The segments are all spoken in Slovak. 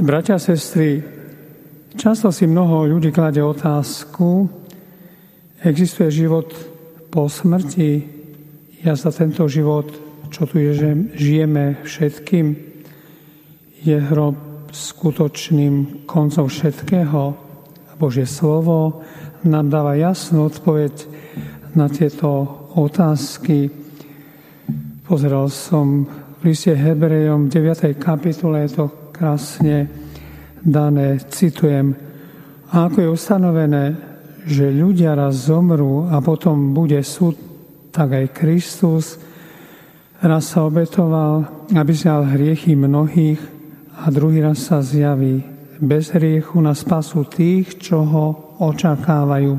Bratia a sestry, často si mnoho ľudí klade otázku, existuje život po smrti, ja za tento život, čo tu je, že žijeme všetkým, je hrob skutočným koncom všetkého. Božie slovo nám dáva jasnú odpoveď na tieto otázky. Pozeral som v liste Hebrejom 9. kapitole, je to krásne dané, citujem, a ako je ustanovené, že ľudia raz zomrú a potom bude súd, tak aj Kristus raz sa obetoval, aby zjal hriechy mnohých a druhý raz sa zjaví bez hriechu na spasu tých, čo ho očakávajú.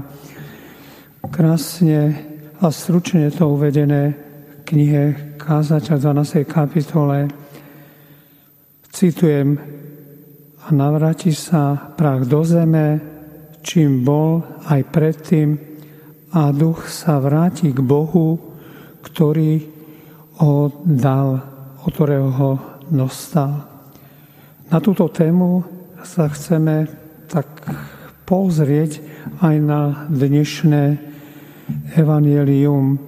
Krásne a stručne to uvedené v knihe Kázača 12. kapitole Citujem, a navráti sa prach do zeme, čím bol aj predtým, a duch sa vráti k Bohu, ktorý ho dal, o ktorého ho dostal. Na túto tému sa chceme tak pozrieť aj na dnešné evanielium.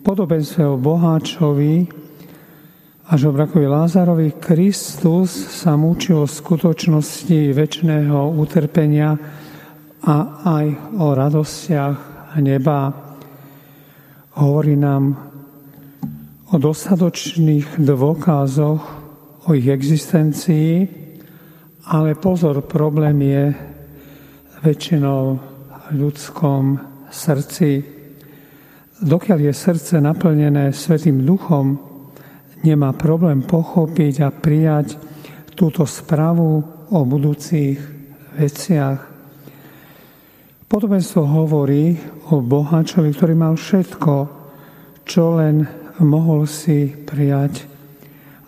Podobenstve o boháčovi, a žobrakovi Lázarovi Kristus sa mučil o skutočnosti väčšného utrpenia a aj o radostiach neba. Hovorí nám o dostatočných dôkazoch o ich existencii, ale pozor, problém je väčšinou v ľudskom srdci. Dokiaľ je srdce naplnené Svetým duchom, nemá problém pochopiť a prijať túto správu o budúcich veciach. Podobenstvo hovorí o bohačovi, ktorý mal všetko, čo len mohol si prijať.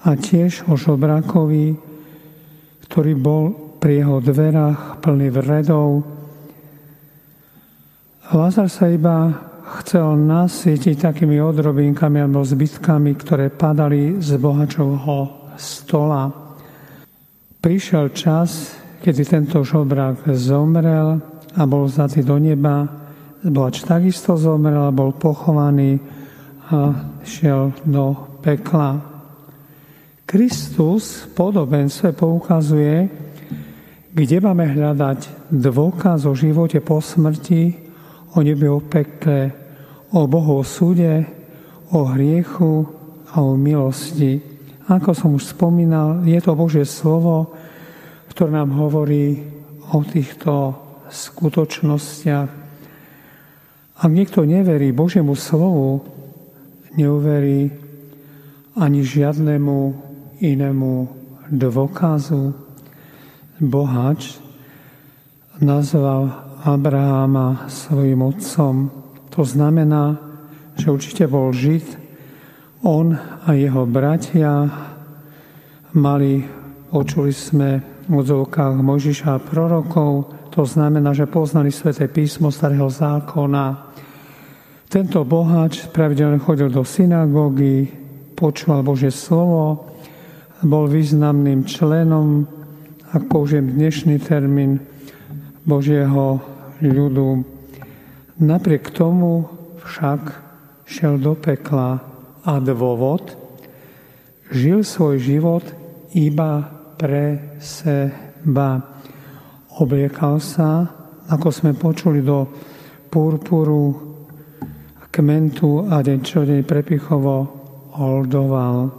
A tiež o žobrakovi, ktorý bol pri jeho dverách plný vredov. Lazar sa iba chcel nasytiť takými odrobinkami alebo zbytkami, ktoré padali z bohačovho stola. Prišiel čas, kedy tento žobrák zomrel a bol vzatý do neba. Bohač takisto zomrel a bol pochovaný a šiel do pekla. Kristus v podobenstve poukazuje, kde máme hľadať dôkaz o živote po smrti o nebe, o pekle, o Bohu, o súde, o hriechu a o milosti. Ako som už spomínal, je to Božie slovo, ktoré nám hovorí o týchto skutočnostiach. Ak niekto neverí Božiemu slovu, neuverí ani žiadnemu inému dôkazu. Bohač nazval Abraháma svojim otcom. To znamená, že určite bol Žid, on a jeho bratia mali, počuli sme v odzovkách Mojžiša a prorokov, to znamená, že poznali sväté písmo starého zákona. Tento boháč pravidelne chodil do synagógy, počúval Božie slovo, bol významným členom, ak použijem dnešný termín, Božieho ľudu. Napriek tomu však šel do pekla a dôvod žil svoj život iba pre seba. Obliekal sa, ako sme počuli, do purpuru, kmentu a deň čo deň prepichovo oldoval.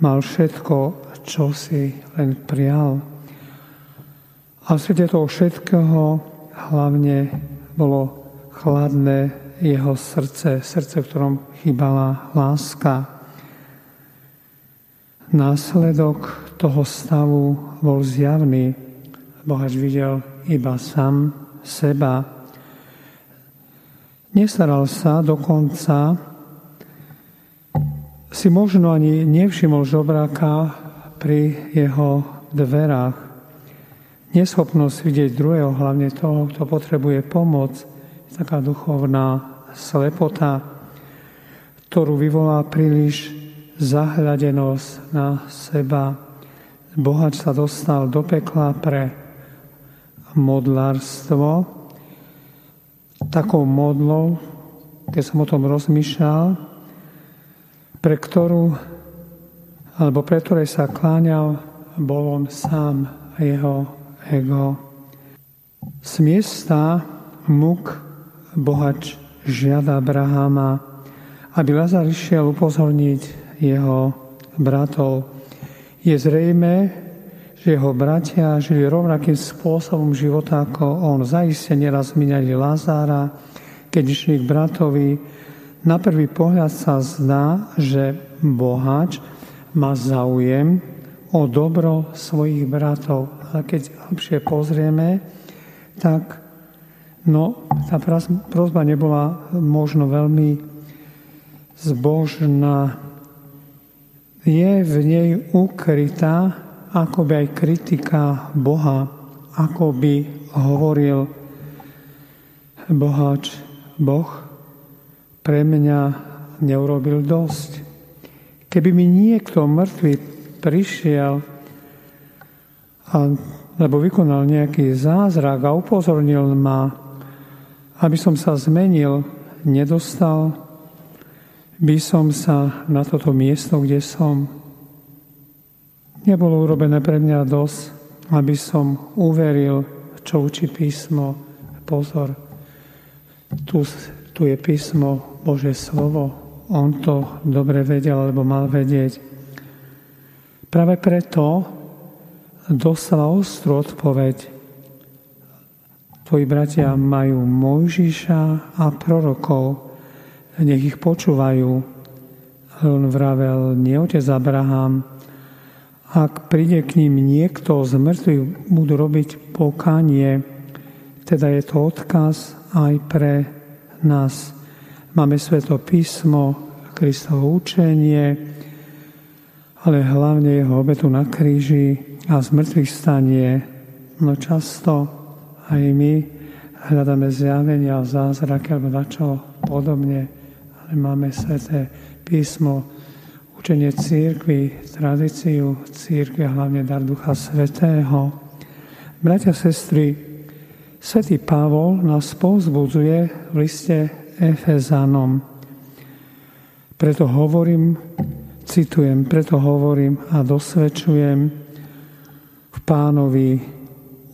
Mal všetko, čo si len prial. A v svete toho všetkého hlavne bolo chladné jeho srdce, srdce, v ktorom chýbala láska. Následok toho stavu bol zjavný. Bohač videl iba sám seba. Nestaral sa dokonca, si možno ani nevšimol žobráka pri jeho dverách neschopnosť vidieť druhého, hlavne toho, kto potrebuje pomoc, taká duchovná slepota, ktorú vyvolá príliš zahľadenosť na seba, bohač sa dostal do pekla pre modlárstvo. Takou modlou, keď som o tom rozmýšľal, pre ktorú, alebo pre ktorej sa kláňal, bol on sám a jeho ego. Z miesta muk bohač žiada Abraháma, aby Lazar išiel upozorniť jeho bratov. Je zrejme, že jeho bratia žili rovnakým spôsobom života ako on. Zaiste neraz minali Lazára, keď išli k bratovi. Na prvý pohľad sa zdá, že bohač má záujem o dobro svojich bratov. Ale keď hlbšie pozrieme, tak no, tá prozba nebola možno veľmi zbožná je v nej ukrytá akoby aj kritika Boha, ako by hovoril bohač, Boh pre mňa neurobil dosť. Keby mi niekto mŕtvy prišiel, a, lebo vykonal nejaký zázrak a upozornil ma, aby som sa zmenil, nedostal by som sa na toto miesto, kde som, nebolo urobené pre mňa dosť, aby som uveril, čo učí písmo. Pozor, tu, tu je písmo Bože slovo. On to dobre vedel, alebo mal vedieť. Práve preto dostala ostrú odpoveď. Tvoji bratia majú Mojžiša a prorokov, nech ich počúvajú. On vravel, nie otec Abraham, ak príde k ním niekto z mŕtvych, budú robiť pokánie, teda je to odkaz aj pre nás. Máme sveto písmo, Kristovo učenie, ale hlavne jeho obetu na kríži a z mŕtvych stanie. No často aj my hľadáme zjavenia, zázraky alebo na čo podobne máme sveté písmo, učenie církvy, tradíciu církvy hlavne dar Ducha Svetého. Bratia, sestry, svätý Pavol nás povzbudzuje v liste Efezanom. Preto hovorím, citujem, preto hovorím a dosvedčujem pánovi,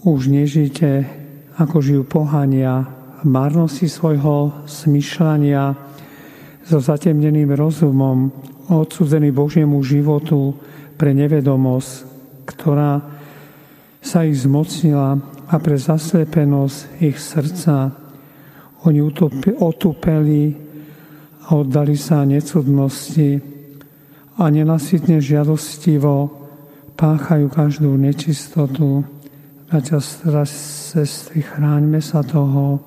už nežite, ako žijú pohania, v marnosti svojho smyšľania, so zatemneným rozumom, odsudzený Božiemu životu pre nevedomosť, ktorá sa ich zmocnila a pre zaslepenosť ich srdca. Oni otupeli a oddali sa necudnosti a nenasytne žiadostivo páchajú každú nečistotu. Bratia, sestry, chráňme sa toho,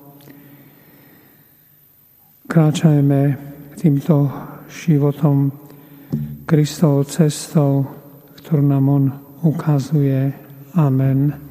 kráčajme týmto životom, Kristovou cestou, ktorú nám On ukazuje. Amen.